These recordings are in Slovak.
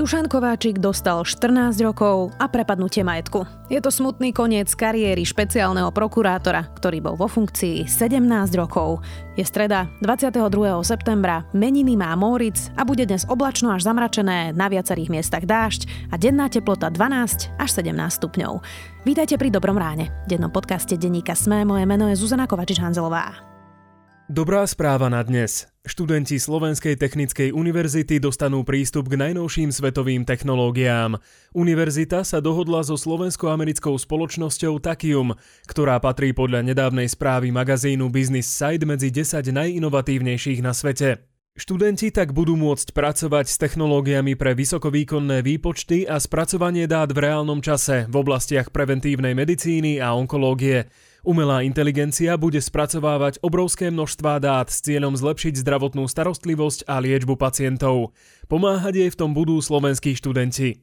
Dušan Kováčik dostal 14 rokov a prepadnutie majetku. Je to smutný koniec kariéry špeciálneho prokurátora, ktorý bol vo funkcii 17 rokov. Je streda 22. septembra, meniny má Móric a bude dnes oblačno až zamračené, na viacerých miestach dážď a denná teplota 12 až 17 stupňov. Vítajte pri Dobrom ráne. V dennom podcaste denníka Sme, moje meno je Zuzana Kovačič-Hanzelová. Dobrá správa na dnes. Študenti Slovenskej technickej univerzity dostanú prístup k najnovším svetovým technológiám. Univerzita sa dohodla so slovensko-americkou spoločnosťou Takium, ktorá patrí podľa nedávnej správy magazínu Business Side medzi 10 najinovatívnejších na svete. Študenti tak budú môcť pracovať s technológiami pre vysokovýkonné výpočty a spracovanie dát v reálnom čase v oblastiach preventívnej medicíny a onkológie. Umelá inteligencia bude spracovávať obrovské množstvá dát s cieľom zlepšiť zdravotnú starostlivosť a liečbu pacientov. Pomáhať jej v tom budú slovenskí študenti.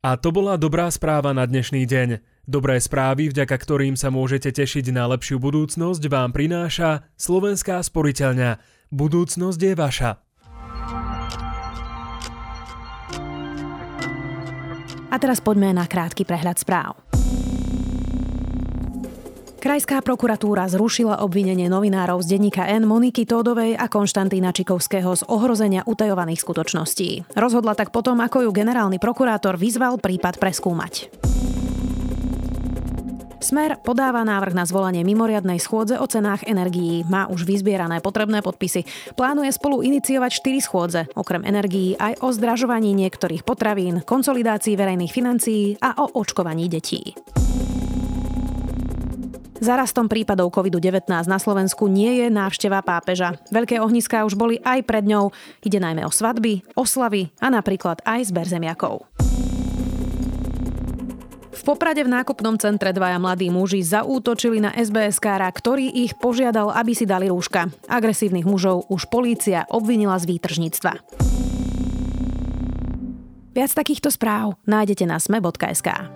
A to bola dobrá správa na dnešný deň. Dobré správy, vďaka ktorým sa môžete tešiť na lepšiu budúcnosť, vám prináša Slovenská sporiteľňa. Budúcnosť je vaša. A teraz poďme na krátky prehľad správ. Krajská prokuratúra zrušila obvinenie novinárov z denníka N Moniky Tódovej a Konštantína Čikovského z ohrozenia utajovaných skutočností. Rozhodla tak potom, ako ju generálny prokurátor vyzval prípad preskúmať. Smer podáva návrh na zvolanie mimoriadnej schôdze o cenách energií. Má už vyzbierané potrebné podpisy. Plánuje spolu iniciovať 4 schôdze, okrem energií aj o zdražovaní niektorých potravín, konsolidácii verejných financií a o očkovaní detí. Zarastom prípadov COVID-19 na Slovensku nie je návšteva pápeža. Veľké ohniská už boli aj pred ňou. Ide najmä o svadby, oslavy a napríklad aj zber zemiakov. V Poprade v nákupnom centre dvaja mladí muži zaútočili na SBS kára, ktorý ich požiadal, aby si dali rúška. Agresívnych mužov už polícia obvinila z výtržníctva. Viac takýchto správ nájdete na sme.sk.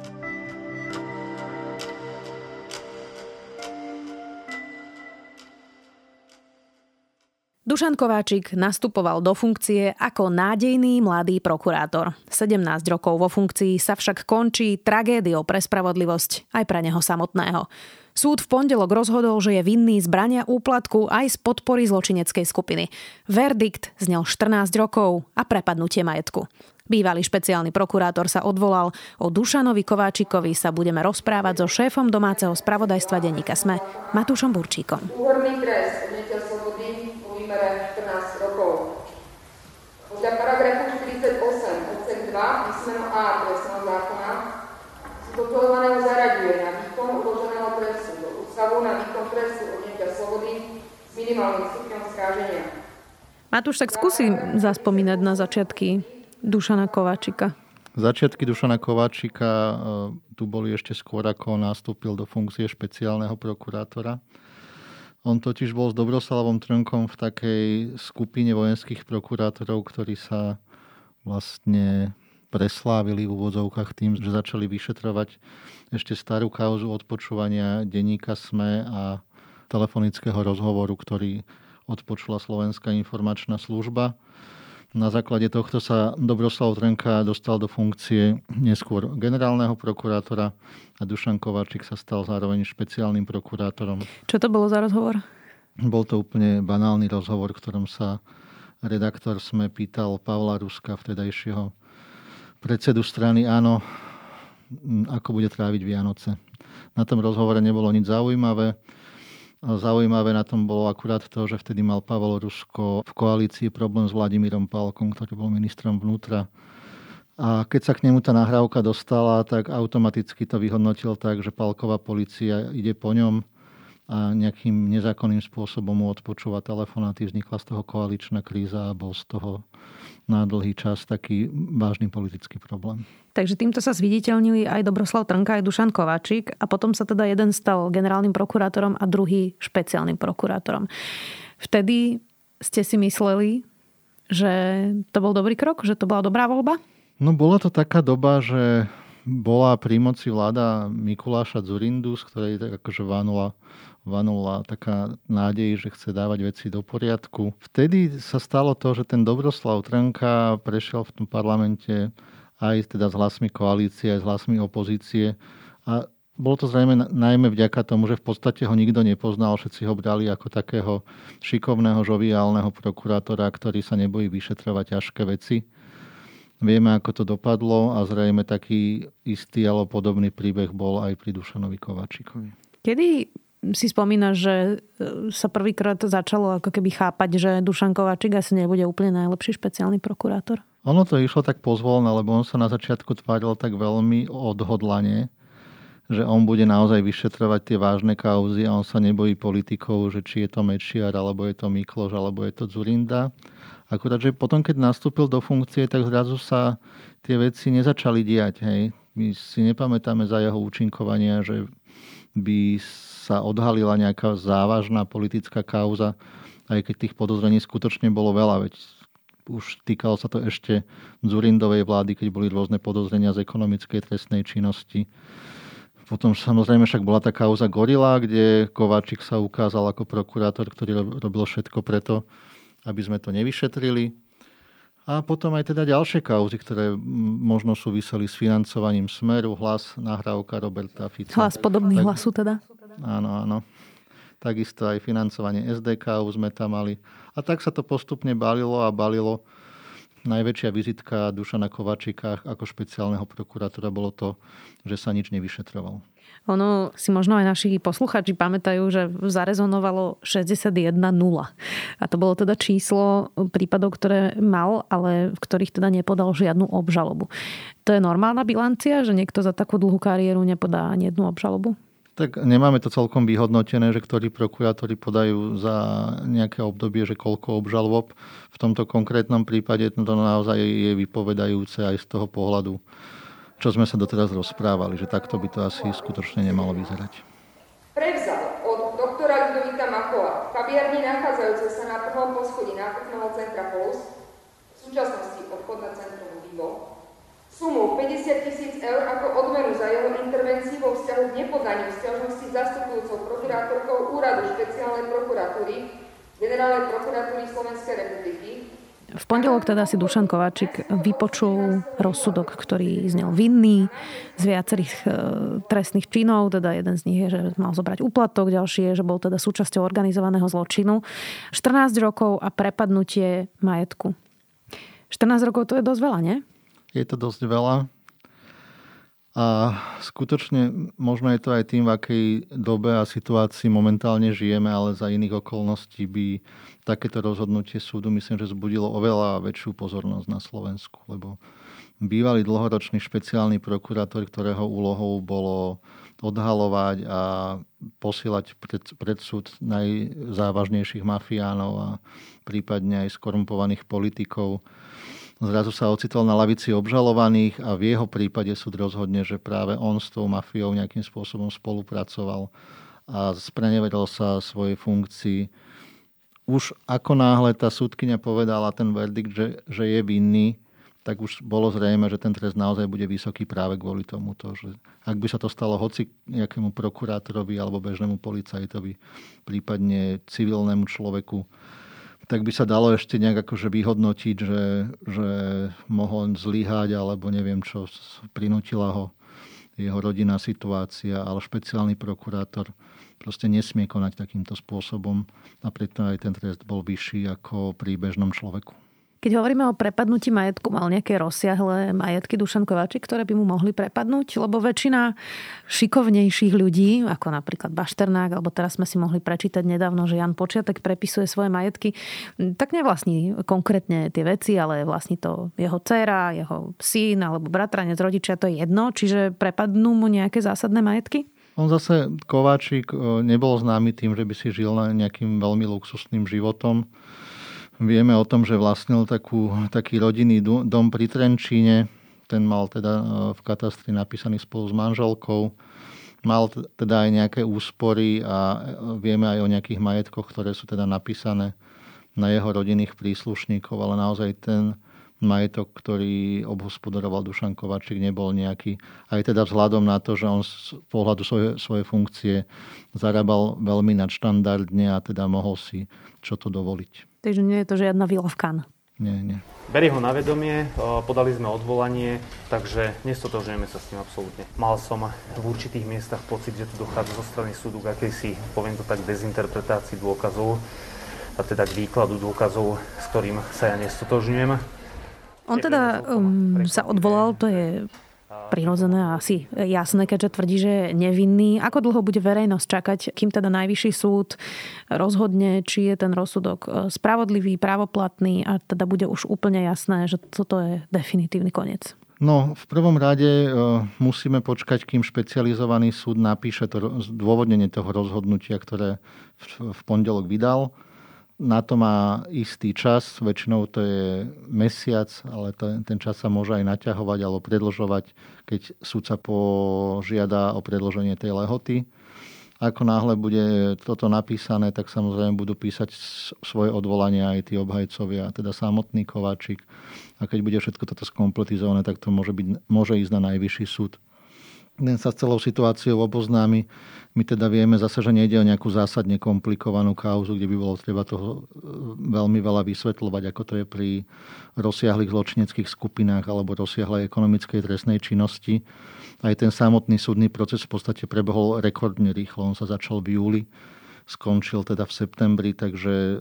Dušan Kováčik nastupoval do funkcie ako nádejný mladý prokurátor. 17 rokov vo funkcii sa však končí tragédiou pre spravodlivosť aj pre neho samotného. Súd v pondelok rozhodol, že je vinný zbrania úplatku aj z podpory zločineckej skupiny. Verdikt znel 14 rokov a prepadnutie majetku. Bývalý špeciálny prokurátor sa odvolal. O Dušanovi Kováčikovi sa budeme rozprávať so šéfom domáceho spravodajstva denníka SME, Matúšom Burčíkom. Úhorný trest písmeno A trestného zákona sú dotolovaného zaraďuje na výkon uloženého trestu do ústavu na výkon trestu odnetia slobody s minimálnym stupňom skáženia. Matúš, tak skúsi zaspomínať na začiatky Dušana Kováčika. Začiatky Dušana Kováčika e, tu boli ešte skôr, ako nastúpil do funkcie špeciálneho prokurátora. On totiž bol s Dobroslavom Trnkom v takej skupine vojenských prokurátorov, ktorí sa vlastne preslávili v úvodzovkách tým, že začali vyšetrovať ešte starú kauzu odpočúvania denníka SME a telefonického rozhovoru, ktorý odpočula Slovenská informačná služba. Na základe tohto sa Dobroslav Trnka dostal do funkcie neskôr generálneho prokurátora a Dušan Kováčik sa stal zároveň špeciálnym prokurátorom. Čo to bolo za rozhovor? Bol to úplne banálny rozhovor, ktorom sa redaktor sme pýtal Pavla Ruska, vtedajšieho predsedu strany Áno, ako bude tráviť Vianoce. Na tom rozhovore nebolo nič zaujímavé Zaujímavé na tom bolo akurát to, že vtedy mal Pavel Rusko v koalícii problém s Vladimírom Palkom, ktorý bol ministrom vnútra. A keď sa k nemu tá nahrávka dostala, tak automaticky to vyhodnotil tak, že Palková policia ide po ňom a nejakým nezákonným spôsobom mu odpočúva telefonáty. Vznikla z toho koaličná kríza a bol z toho na dlhý čas taký vážny politický problém. Takže týmto sa zviditeľnili aj Dobroslav Trnka, aj Dušan Kováčik a potom sa teda jeden stal generálnym prokurátorom a druhý špeciálnym prokurátorom. Vtedy ste si mysleli, že to bol dobrý krok, že to bola dobrá voľba? No bola to taká doba, že bola pri moci vláda Mikuláša Zurindu, z ktorej tak akože vanula, vanula taká nádej, že chce dávať veci do poriadku. Vtedy sa stalo to, že ten Dobroslav Trnka prešiel v tom parlamente aj teda s hlasmi koalície, aj s hlasmi opozície. A bolo to zrejme najmä vďaka tomu, že v podstate ho nikto nepoznal, všetci ho brali ako takého šikovného, žoviálneho prokurátora, ktorý sa nebojí vyšetrovať ťažké veci. Vieme, ako to dopadlo a zrejme taký istý alebo podobný príbeh bol aj pri Dušanovi Kovačíkovi. Kedy si spomínaš, že e, sa prvýkrát začalo ako keby chápať, že Dušan Kovačík asi nebude úplne najlepší špeciálny prokurátor? Ono to išlo tak pozvolné, lebo on sa na začiatku tváril tak veľmi odhodlane, že on bude naozaj vyšetrovať tie vážne kauzy a on sa nebojí politikov, že či je to Mečiar, alebo je to Mikloš, alebo je to Zurinda. Akurát, že potom, keď nastúpil do funkcie, tak zrazu sa tie veci nezačali diať. Hej. My si nepamätáme za jeho účinkovania, že by sa odhalila nejaká závažná politická kauza, aj keď tých podozrení skutočne bolo veľa. Veď už týkalo sa to ešte Zurindovej vlády, keď boli rôzne podozrenia z ekonomickej trestnej činnosti. Potom samozrejme však bola tá kauza Gorila, kde Kováčik sa ukázal ako prokurátor, ktorý robil všetko preto, aby sme to nevyšetrili. A potom aj teda ďalšie kauzy, ktoré možno súviseli s financovaním Smeru, hlas, nahrávka Roberta Fica. Hlas podobný tak, hlasu teda? Áno, áno. Takisto aj financovanie SDK sme tam mali. A tak sa to postupne balilo a balilo. Najväčšia vizitka Dušana Kovačíka ako špeciálneho prokurátora bolo to, že sa nič nevyšetroval. Ono si možno aj naši posluchači pamätajú, že zarezonovalo 61 0. A to bolo teda číslo prípadov, ktoré mal, ale v ktorých teda nepodal žiadnu obžalobu. To je normálna bilancia, že niekto za takú dlhú kariéru nepodá ani jednu obžalobu? Tak nemáme to celkom vyhodnotené, že ktorí prokurátori podajú za nejaké obdobie, že koľko obžalob. V tomto konkrétnom prípade to naozaj je vypovedajúce aj z toho pohľadu, čo sme sa doteraz rozprávali, že takto by to asi skutočne nemalo vyzerať. Prevzal od doktora Ludovita Machova kaviarni sumu 50 tisíc eur ako odmenu za jeho intervencii vo vzťahu k nepodaniu stiažnosti zastupujúcou prokurátorkou Úradu špeciálnej prokuratúry Generálnej prokuratúry Slovenskej republiky v pondelok teda si Dušan Kováčik vypočul rozsudok, ktorý znel vinný z viacerých e, trestných činov. Teda jeden z nich je, že mal zobrať úplatok, ďalší je, že bol teda súčasťou organizovaného zločinu. 14 rokov a prepadnutie majetku. 14 rokov to je dosť veľa, nie? Je to dosť veľa. A skutočne možno je to aj tým, v akej dobe a situácii momentálne žijeme, ale za iných okolností by takéto rozhodnutie súdu myslím, že zbudilo oveľa väčšiu pozornosť na Slovensku, lebo bývalý dlhoročný špeciálny prokurátor, ktorého úlohou bolo odhalovať a posielať pred, pred súd najzávažnejších mafiánov a prípadne aj skorumpovaných politikov, zrazu sa ocitol na lavici obžalovaných a v jeho prípade súd rozhodne, že práve on s tou mafiou nejakým spôsobom spolupracoval a sprenevedol sa svojej funkcii. Už ako náhle tá súdkynia povedala ten verdikt, že, že je vinný, tak už bolo zrejme, že ten trest naozaj bude vysoký práve kvôli tomuto. Že ak by sa to stalo hoci nejakému prokurátorovi alebo bežnému policajtovi, prípadne civilnému človeku, tak by sa dalo ešte nejak akože vyhodnotiť, že, že mohol zlyhať alebo neviem čo, prinútila ho jeho rodinná situácia, ale špeciálny prokurátor proste nesmie konať takýmto spôsobom a preto aj ten trest bol vyšší ako pri bežnom človeku. Keď hovoríme o prepadnutí majetku, mal nejaké rozsiahle majetky Dušan Kovačík, ktoré by mu mohli prepadnúť? Lebo väčšina šikovnejších ľudí, ako napríklad Bašternák, alebo teraz sme si mohli prečítať nedávno, že Jan Počiatek prepisuje svoje majetky, tak nevlastní konkrétne tie veci, ale vlastní to jeho dcéra, jeho syn alebo bratranec, rodičia, to je jedno. Čiže prepadnú mu nejaké zásadné majetky? On zase, Kováčik, nebol známy tým, že by si žil nejakým veľmi luxusným životom Vieme o tom, že vlastnil takú, taký rodinný dom pri Trenčíne. Ten mal teda e, v katastri napísaný spolu s manželkou. Mal teda aj nejaké úspory a e, vieme aj o nejakých majetkoch, ktoré sú teda napísané na jeho rodinných príslušníkov, ale naozaj ten majetok, ktorý obhospodaroval Dušan Kovačík, nebol nejaký. Aj teda vzhľadom na to, že on z pohľadu svoje, svoje funkcie zarábal veľmi nadštandardne a teda mohol si čo to dovoliť. Takže nie je to žiadna vila v kan. Nie, nie. Berie ho na vedomie, podali sme odvolanie, takže nestotožňujeme sa s tým absolútne. Mal som v určitých miestach pocit, že tu dochádza zo strany súdu k akejsi, poviem to tak, dezinterpretácii dôkazov, a teda k výkladu dôkazov, s ktorým sa ja nestotožňujem. On teda um, sa odvolal, to je prirodzené a asi jasné, keďže tvrdí, že je nevinný. Ako dlho bude verejnosť čakať, kým teda najvyšší súd rozhodne, či je ten rozsudok e, spravodlivý, právoplatný a teda bude už úplne jasné, že toto je definitívny koniec? No, v prvom rade e, musíme počkať, kým špecializovaný súd napíše to zdôvodnenie toho rozhodnutia, ktoré v pondelok vydal. Na to má istý čas, väčšinou to je mesiac, ale ten, čas sa môže aj naťahovať alebo predlžovať, keď súdca požiada o predloženie tej lehoty. Ako náhle bude toto napísané, tak samozrejme budú písať svoje odvolania aj tí obhajcovia, teda samotný Kováčik. A keď bude všetko toto skompletizované, tak to môže, byť, môže ísť na najvyšší súd ten sa s celou situáciou oboznámi. My teda vieme zase, že nejde o nejakú zásadne komplikovanú kauzu, kde by bolo treba toho e, veľmi veľa vysvetľovať, ako to je pri rozsiahlých zločineckých skupinách alebo rozsiahlej ekonomickej trestnej činnosti. Aj ten samotný súdny proces v podstate prebehol rekordne rýchlo. On sa začal v júli, skončil teda v septembri, takže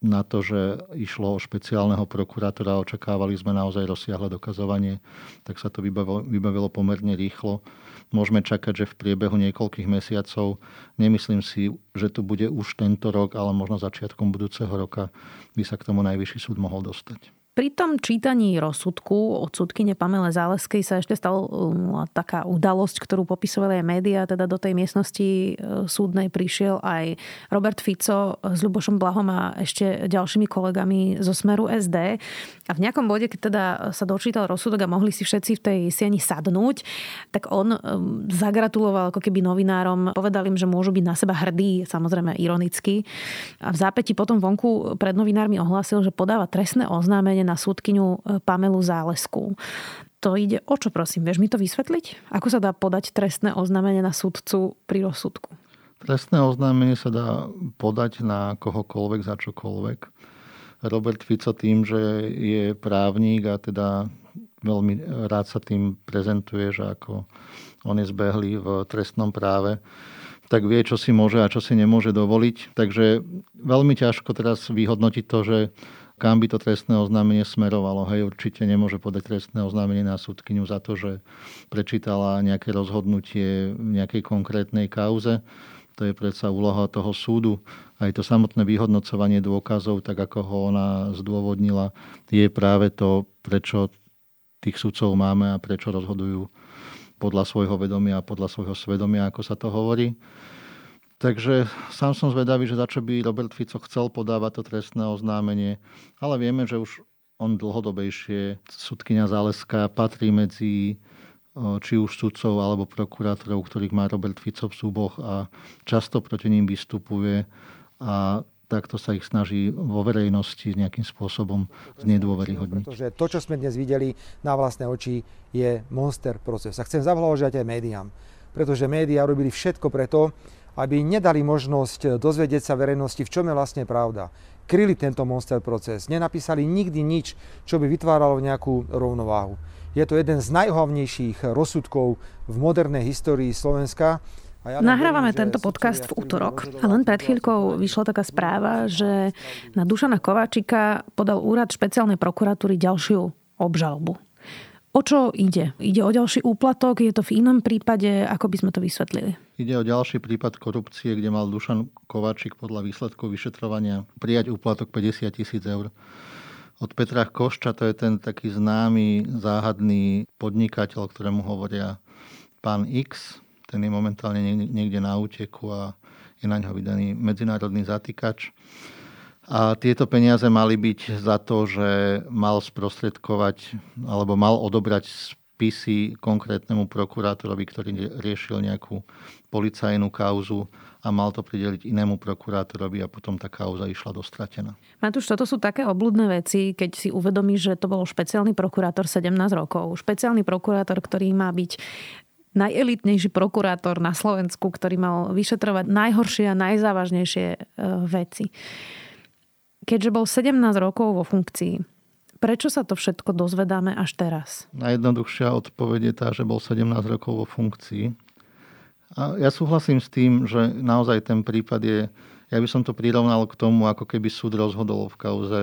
na to, že išlo o špeciálneho prokurátora, očakávali sme naozaj rozsiahle dokazovanie, tak sa to vybavilo pomerne rýchlo. Môžeme čakať, že v priebehu niekoľkých mesiacov, nemyslím si, že to bude už tento rok, ale možno začiatkom budúceho roka by sa k tomu najvyšší súd mohol dostať. Pri tom čítaní rozsudku od súdkyne Pamele Záleskej sa ešte stala um, taká udalosť, ktorú popisovali aj médiá, teda do tej miestnosti uh, súdnej prišiel aj Robert Fico s Ľubošom Blahom a ešte ďalšími kolegami zo Smeru SD. A v nejakom bode, keď teda sa dočítal rozsudok a mohli si všetci v tej sieni sadnúť, tak on um, zagratuloval ako keby novinárom, povedal im, že môžu byť na seba hrdí, samozrejme ironicky. A v zápäti potom vonku pred novinármi ohlásil, že podáva trestné oznámenie na súdkyňu e, Pamelu Zálesku. To ide o čo, prosím? Vieš mi to vysvetliť? Ako sa dá podať trestné oznámenie na súdcu pri rozsudku? Trestné oznámenie sa dá podať na kohokoľvek za čokoľvek. Robert Fico tým, že je právnik a teda veľmi rád sa tým prezentuje, že ako on je zbehlý v trestnom práve, tak vie, čo si môže a čo si nemôže dovoliť. Takže veľmi ťažko teraz vyhodnotiť to, že kam by to trestné oznámenie smerovalo. Hej, určite nemôže podať trestné oznámenie na súdkyňu za to, že prečítala nejaké rozhodnutie v nejakej konkrétnej kauze. To je predsa úloha toho súdu. Aj to samotné vyhodnocovanie dôkazov, tak ako ho ona zdôvodnila, je práve to, prečo tých sudcov máme a prečo rozhodujú podľa svojho vedomia a podľa svojho svedomia, ako sa to hovorí. Takže sám som zvedavý, že za čo by Robert Fico chcel podávať to trestné oznámenie, ale vieme, že už on dlhodobejšie, sudkynia Záleska patrí medzi či už sudcov alebo prokurátorov, ktorých má Robert Fico v súboch a často proti ním vystupuje a takto sa ich snaží vo verejnosti nejakým spôsobom znedôveryhodniť. Pretože to, čo sme dnes videli na vlastné oči, je monster proces. A chcem zavlahožiať aj médiám, pretože médiá robili všetko preto, aby nedali možnosť dozvedieť sa verejnosti, v čom je vlastne pravda. Kryli tento monster proces, nenapísali nikdy nič, čo by vytváralo nejakú rovnováhu. Je to jeden z najhlavnejších rozsudkov v modernej histórii Slovenska. ja Nahrávame tento podcast v útorok a len pred chvíľkou vyšla taká správa, že na Dušana Kováčika podal úrad špeciálnej prokuratúry ďalšiu obžalbu. O čo ide? Ide o ďalší úplatok? Je to v inom prípade? Ako by sme to vysvetlili? Ide o ďalší prípad korupcie, kde mal Dušan Kováčik podľa výsledkov vyšetrovania prijať úplatok 50 tisíc eur. Od Petra Košča, to je ten taký známy, záhadný podnikateľ, ktorému hovoria pán X. Ten je momentálne niekde na úteku a je na ňo vydaný medzinárodný zatýkač. A tieto peniaze mali byť za to, že mal sprostredkovať alebo mal odobrať spisy konkrétnemu prokurátorovi, ktorý riešil nejakú policajnú kauzu a mal to prideliť inému prokurátorovi a potom tá kauza išla dostratená. Matúš, toto sú také obludné veci, keď si uvedomíš, že to bol špeciálny prokurátor 17 rokov. Špeciálny prokurátor, ktorý má byť najelitnejší prokurátor na Slovensku, ktorý mal vyšetrovať najhoršie a najzávažnejšie e, veci Keďže bol 17 rokov vo funkcii, prečo sa to všetko dozvedáme až teraz? Najjednoduchšia odpoveď je tá, že bol 17 rokov vo funkcii. A ja súhlasím s tým, že naozaj ten prípad je, ja by som to prirovnal k tomu, ako keby súd rozhodol v kauze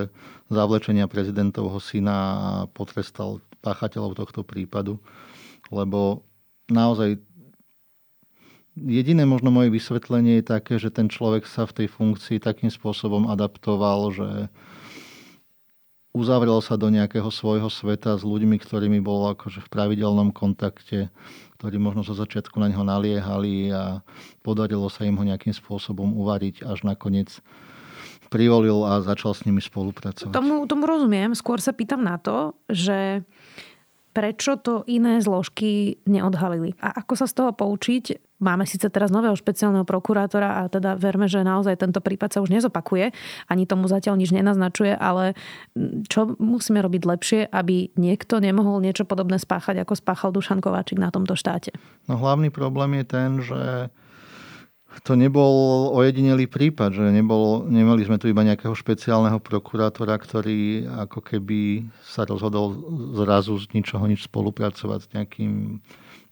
zavlečenia prezidentovho syna a potrestal páchateľov tohto prípadu. Lebo naozaj Jediné možno moje vysvetlenie je také, že ten človek sa v tej funkcii takým spôsobom adaptoval, že uzavrel sa do nejakého svojho sveta s ľuďmi, ktorými bol akože v pravidelnom kontakte, ktorí možno zo začiatku na neho naliehali a podarilo sa im ho nejakým spôsobom uvariť, až nakoniec privolil a začal s nimi spolupracovať. Tomu, tomu rozumiem. Skôr sa pýtam na to, že prečo to iné zložky neodhalili. A ako sa z toho poučiť? Máme síce teraz nového špeciálneho prokurátora a teda verme, že naozaj tento prípad sa už nezopakuje. Ani tomu zatiaľ nič nenaznačuje, ale čo musíme robiť lepšie, aby niekto nemohol niečo podobné spáchať, ako spáchal Dušan Kováčik na tomto štáte? No hlavný problém je ten, že to nebol ojedinelý prípad, že nebol, nemali sme tu iba nejakého špeciálneho prokurátora, ktorý ako keby sa rozhodol zrazu z ničoho nič spolupracovať s nejakým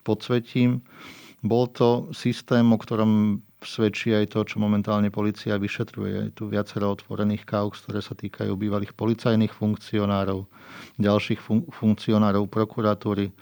podsvetím. Bol to systém, o ktorom svedčí aj to, čo momentálne policia vyšetruje. Je tu viacero otvorených kauz, ktoré sa týkajú bývalých policajných funkcionárov, ďalších fun- funkcionárov prokuratúry.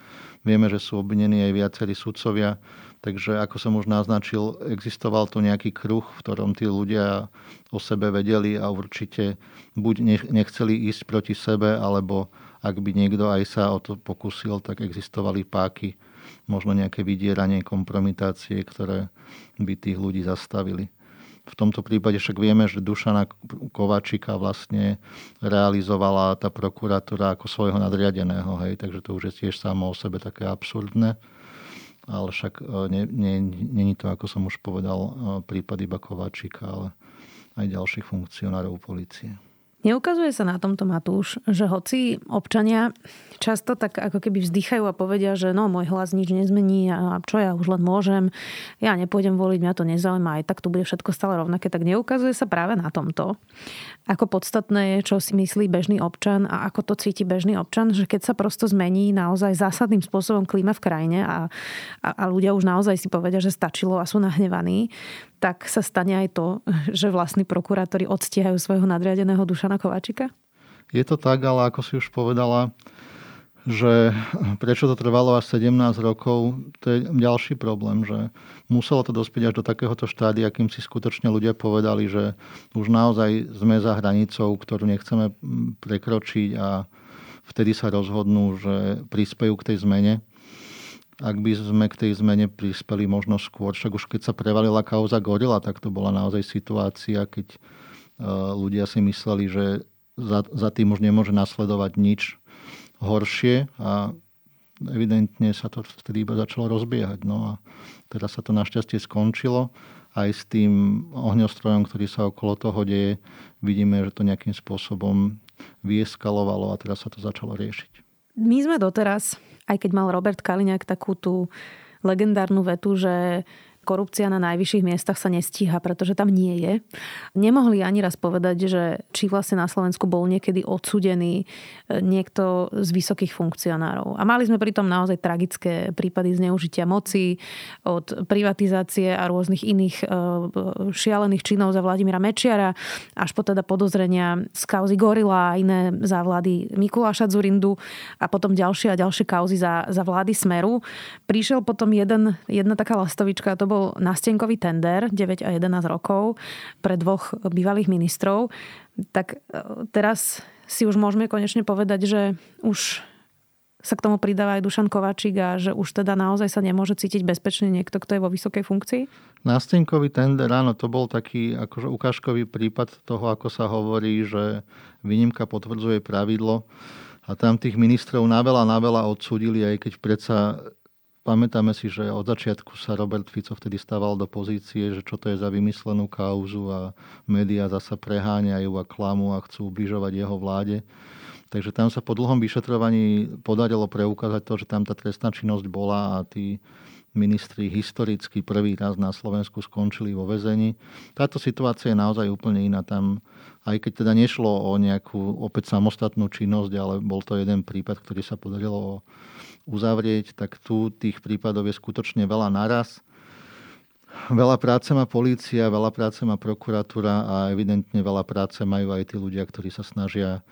Vieme, že sú obvinení aj viacerí sudcovia. Takže ako som už naznačil, existoval tu nejaký kruh, v ktorom tí ľudia o sebe vedeli a určite buď nechceli ísť proti sebe, alebo ak by niekto aj sa o to pokusil, tak existovali páky, možno nejaké vydieranie, kompromitácie, ktoré by tých ľudí zastavili. V tomto prípade však vieme, že Dušana Kovačika vlastne realizovala tá prokuratúra ako svojho nadriadeného, hej, takže to už je tiež samo o sebe také absurdné ale však není to, ako som už povedal, e, prípad iba Kováčika, ale aj ďalších funkcionárov policie. Neukazuje sa na tomto, Matúš, že hoci občania často tak ako keby vzdychajú a povedia, že no, môj hlas nič nezmení a čo ja už len môžem, ja nepôjdem voliť, mňa to nezaujíma, aj tak tu bude všetko stále rovnaké, tak neukazuje sa práve na tomto. Ako podstatné je, čo si myslí bežný občan a ako to cíti bežný občan, že keď sa prosto zmení naozaj zásadným spôsobom klíma v krajine a, a, a ľudia už naozaj si povedia, že stačilo a sú nahnevaní, tak sa stane aj to, že vlastní prokurátori odstíhajú svojho nadriadeného Dušana Kovačika? Je to tak, ale ako si už povedala, že prečo to trvalo až 17 rokov, to je ďalší problém, že muselo to dospieť až do takéhoto štádia, akým si skutočne ľudia povedali, že už naozaj sme za hranicou, ktorú nechceme prekročiť a vtedy sa rozhodnú, že prispejú k tej zmene ak by sme k tej zmene prispeli možno skôr. Však už keď sa prevalila kauza Gorila, tak to bola naozaj situácia, keď e, ľudia si mysleli, že za, za tým už nemôže nasledovať nič horšie a evidentne sa to vtedy iba začalo rozbiehať. No a teraz sa to našťastie skončilo. Aj s tým ohňostrojom, ktorý sa okolo toho deje, vidíme, že to nejakým spôsobom vyeskalovalo a teraz sa to začalo riešiť. My sme doteraz aj keď mal Robert Kaliňák takú tú legendárnu vetu, že korupcia na najvyšších miestach sa nestíha, pretože tam nie je. Nemohli ani raz povedať, že či vlastne na Slovensku bol niekedy odsudený e, niekto z vysokých funkcionárov. A mali sme pritom naozaj tragické prípady zneužitia moci od privatizácie a rôznych iných e, šialených činov za Vladimíra Mečiara až po teda podozrenia z kauzy Gorila a iné za vlády Mikuláša Zurindu a potom ďalšie a ďalšie kauzy za, za vlády Smeru. Prišiel potom jeden, jedna taká lastovička, to bol nástenkový tender 9 a 11 rokov pre dvoch bývalých ministrov, tak e, teraz si už môžeme konečne povedať, že už sa k tomu pridáva aj Dušan Kovačík a že už teda naozaj sa nemôže cítiť bezpečne niekto, kto je vo vysokej funkcii? Nástenkový tender, áno, to bol taký akože ukážkový prípad toho, ako sa hovorí, že výnimka potvrdzuje pravidlo. A tam tých ministrov na veľa odsudili, aj keď predsa Pamätáme si, že od začiatku sa Robert Fico vtedy stával do pozície, že čo to je za vymyslenú kauzu a médiá zasa preháňajú a klamú a chcú ubližovať jeho vláde. Takže tam sa po dlhom vyšetrovaní podarilo preukázať to, že tam tá trestná činnosť bola a tí ministri historicky prvý raz na Slovensku skončili vo väzení. Táto situácia je naozaj úplne iná. Tam aj keď teda nešlo o nejakú opäť samostatnú činnosť, ale bol to jeden prípad, ktorý sa podarilo uzavrieť, tak tu tých prípadov je skutočne veľa naraz. Veľa práce má polícia, veľa práce má prokuratúra a evidentne veľa práce majú aj tí ľudia, ktorí sa snažia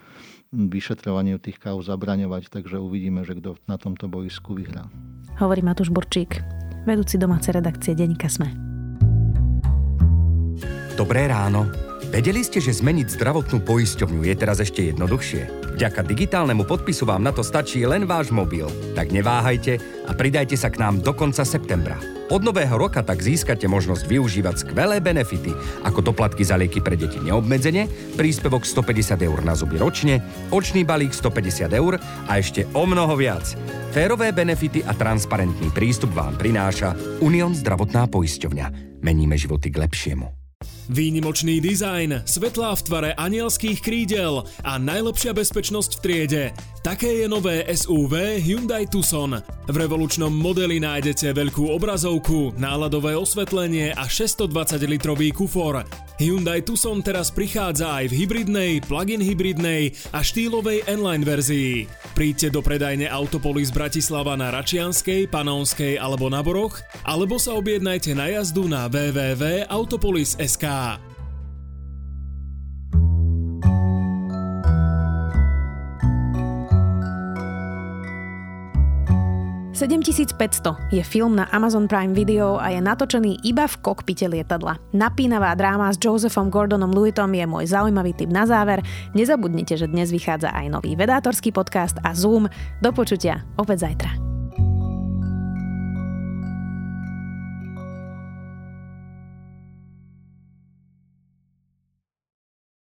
vyšetrovaniu tých kauz zabraňovať, takže uvidíme, že kto na tomto boisku vyhrá. Hovorí Matúš Burčík, vedúci domácej redakcie Denika Sme. Dobré ráno. Vedeli ste, že zmeniť zdravotnú poisťovňu je teraz ešte jednoduchšie? Vďaka digitálnemu podpisu vám na to stačí len váš mobil. Tak neváhajte a pridajte sa k nám do konca septembra. Od nového roka tak získate možnosť využívať skvelé benefity, ako doplatky za lieky pre deti neobmedzenie, príspevok 150 eur na zuby ročne, očný balík 150 eur a ešte o mnoho viac. Férové benefity a transparentný prístup vám prináša Unión zdravotná poisťovňa. Meníme životy k lepšiemu. Výnimočný dizajn, svetlá v tvare anielských krídel a najlepšia bezpečnosť v triede. Také je nové SUV Hyundai Tucson. V revolučnom modeli nájdete veľkú obrazovku, náladové osvetlenie a 620-litrový kufor. Hyundai Tucson teraz prichádza aj v hybridnej, plug-in hybridnej a štýlovej N-Line verzii. Príďte do predajne Autopolis Bratislava na Račianskej, Panonskej alebo na Boroch, alebo sa objednajte na jazdu na www.autopolis.sk. 7500 je film na Amazon Prime Video a je natočený iba v kokpite lietadla. Napínavá dráma s Josephom Gordonom Lewitom je môj zaujímavý tip na záver. Nezabudnite, že dnes vychádza aj nový vedátorský podcast a Zoom. Do počutia opäť zajtra.